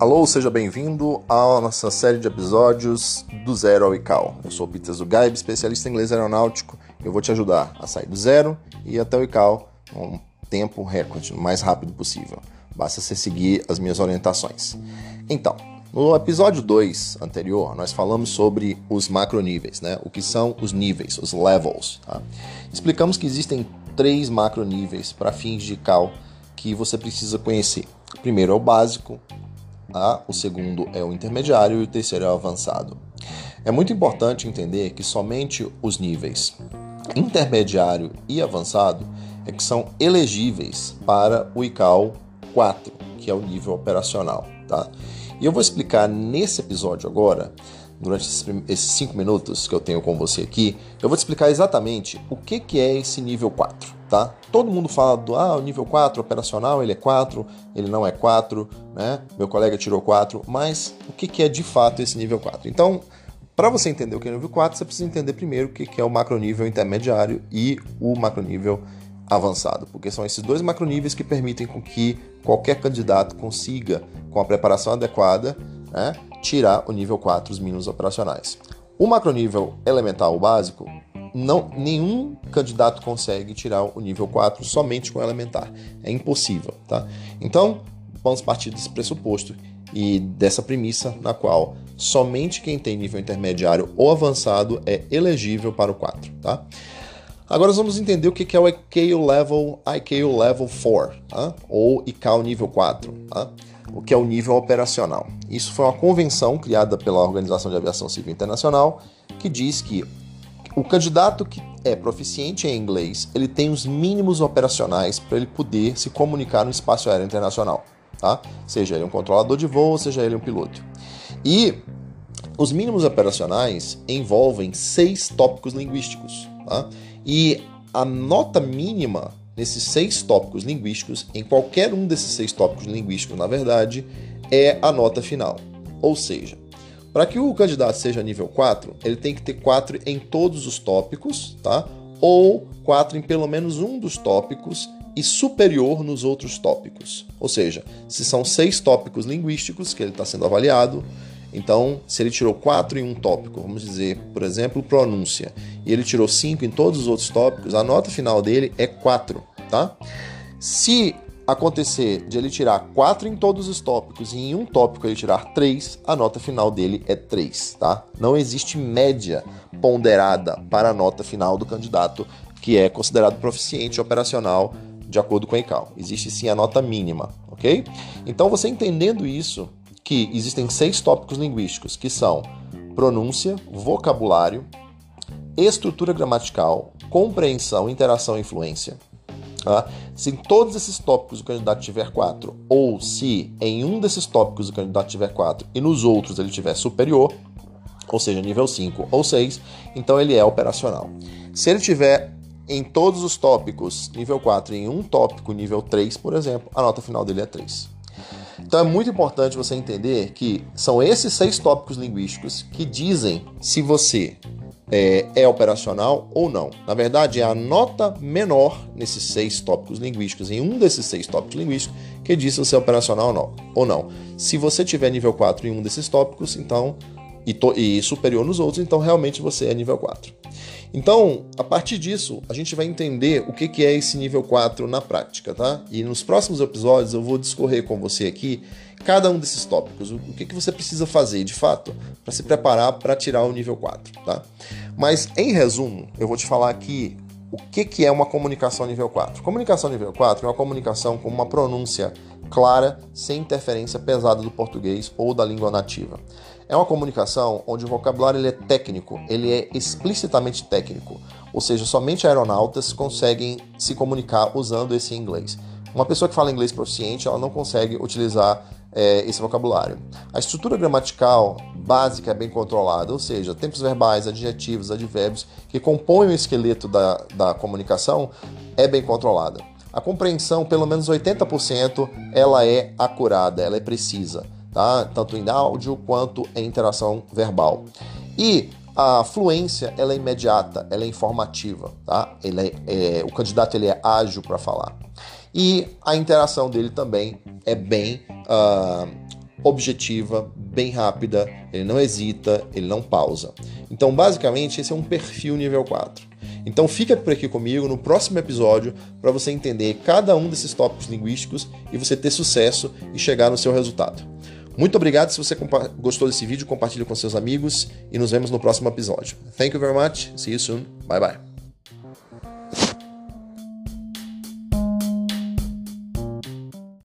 Alô, seja bem-vindo à nossa série de episódios do Zero ao ICAO. Eu sou o Peter Zugaib, especialista em inglês aeronáutico. Eu vou te ajudar a sair do zero e até o ICAO um tempo recorde, o mais rápido possível. Basta você seguir as minhas orientações. Então, no episódio 2 anterior, nós falamos sobre os macroníveis, né? O que são os níveis, os levels. Tá? Explicamos que existem três macroníveis para fins de ICAO que você precisa conhecer. O primeiro é o básico, a, o segundo é o intermediário e o terceiro é o avançado. É muito importante entender que somente os níveis intermediário e avançado é que são elegíveis para o ICAO 4, que é o nível operacional, tá? E eu vou explicar nesse episódio agora durante esses cinco minutos que eu tenho com você aqui, eu vou te explicar exatamente o que, que é esse nível 4, tá? Todo mundo fala do ah, o nível 4 operacional, ele é 4, ele não é 4, né? Meu colega tirou 4, mas o que, que é de fato esse nível 4? Então, para você entender o que é nível 4, você precisa entender primeiro o que, que é o macronível intermediário e o macronível avançado, porque são esses dois macroníveis que permitem com que qualquer candidato consiga, com a preparação adequada, né, tirar o nível 4, os mínimos operacionais. O macronível elemental básico, não, nenhum candidato consegue tirar o nível 4 somente com elementar. É impossível, tá? Então, vamos partir desse pressuposto e dessa premissa na qual somente quem tem nível intermediário ou avançado é elegível para o 4, tá? Agora vamos entender o que é o ICAO Level, ICAO Level 4, tá? ou ICAO Nível 4. Tá? o que é o nível operacional. Isso foi uma convenção criada pela Organização de Aviação Civil Internacional que diz que o candidato que é proficiente em inglês, ele tem os mínimos operacionais para ele poder se comunicar no espaço aéreo internacional, tá? Seja ele um controlador de voo, seja ele um piloto. E os mínimos operacionais envolvem seis tópicos linguísticos, tá? E a nota mínima nesses seis tópicos linguísticos, em qualquer um desses seis tópicos linguísticos, na verdade, é a nota final. Ou seja, para que o candidato seja nível 4, ele tem que ter 4 em todos os tópicos, tá? Ou 4 em pelo menos um dos tópicos e superior nos outros tópicos. Ou seja, se são seis tópicos linguísticos que ele está sendo avaliado, então, se ele tirou 4 em um tópico, vamos dizer, por exemplo, pronúncia, e ele tirou 5 em todos os outros tópicos, a nota final dele é 4 tá? Se acontecer de ele tirar 4 em todos os tópicos e em um tópico ele tirar 3, a nota final dele é 3, tá? Não existe média ponderada para a nota final do candidato que é considerado proficiente operacional de acordo com a ICAO. Existe sim a nota mínima, ok? Então você entendendo isso, que existem seis tópicos linguísticos, que são pronúncia, vocabulário, estrutura gramatical, compreensão, interação e influência, Tá? Se em todos esses tópicos o candidato tiver 4, ou se em um desses tópicos o candidato tiver 4 e nos outros ele tiver superior, ou seja, nível 5 ou 6, então ele é operacional. Se ele tiver em todos os tópicos nível 4 e em um tópico nível 3, por exemplo, a nota final dele é 3. Então é muito importante você entender que são esses seis tópicos linguísticos que dizem se você é, é, operacional ou não. Na verdade, é a nota menor nesses seis tópicos linguísticos, em um desses seis tópicos linguísticos, que diz se você é operacional ou não. Ou não. Se você tiver nível 4 em um desses tópicos, então e, e superior nos outros, então realmente você é nível 4. Então, a partir disso, a gente vai entender o que, que é esse nível 4 na prática, tá? E nos próximos episódios eu vou discorrer com você aqui cada um desses tópicos, o que, que você precisa fazer de fato para se preparar para tirar o nível 4, tá? Mas em resumo, eu vou te falar aqui o que, que é uma comunicação nível 4. Comunicação nível 4 é uma comunicação com uma pronúncia clara, sem interferência pesada do português ou da língua nativa. É uma comunicação onde o vocabulário ele é técnico, ele é explicitamente técnico, ou seja, somente aeronautas conseguem se comunicar usando esse inglês. Uma pessoa que fala inglês proficiente, ela não consegue utilizar é, esse vocabulário. A estrutura gramatical básica é bem controlada, ou seja, tempos verbais, adjetivos, advérbios que compõem o esqueleto da, da comunicação é bem controlada. A compreensão, pelo menos 80%, ela é acurada, ela é precisa, tá? tanto em áudio quanto em interação verbal. E a fluência ela é imediata, ela é informativa, tá? Ele é, é o candidato ele é ágil para falar. E a interação dele também é bem uh, objetiva, bem rápida, ele não hesita, ele não pausa. Então, basicamente, esse é um perfil nível 4. Então, fica por aqui comigo no próximo episódio para você entender cada um desses tópicos linguísticos e você ter sucesso e chegar no seu resultado. Muito obrigado. Se você gostou desse vídeo, compartilhe com seus amigos e nos vemos no próximo episódio. Thank you very much. See you soon. Bye bye.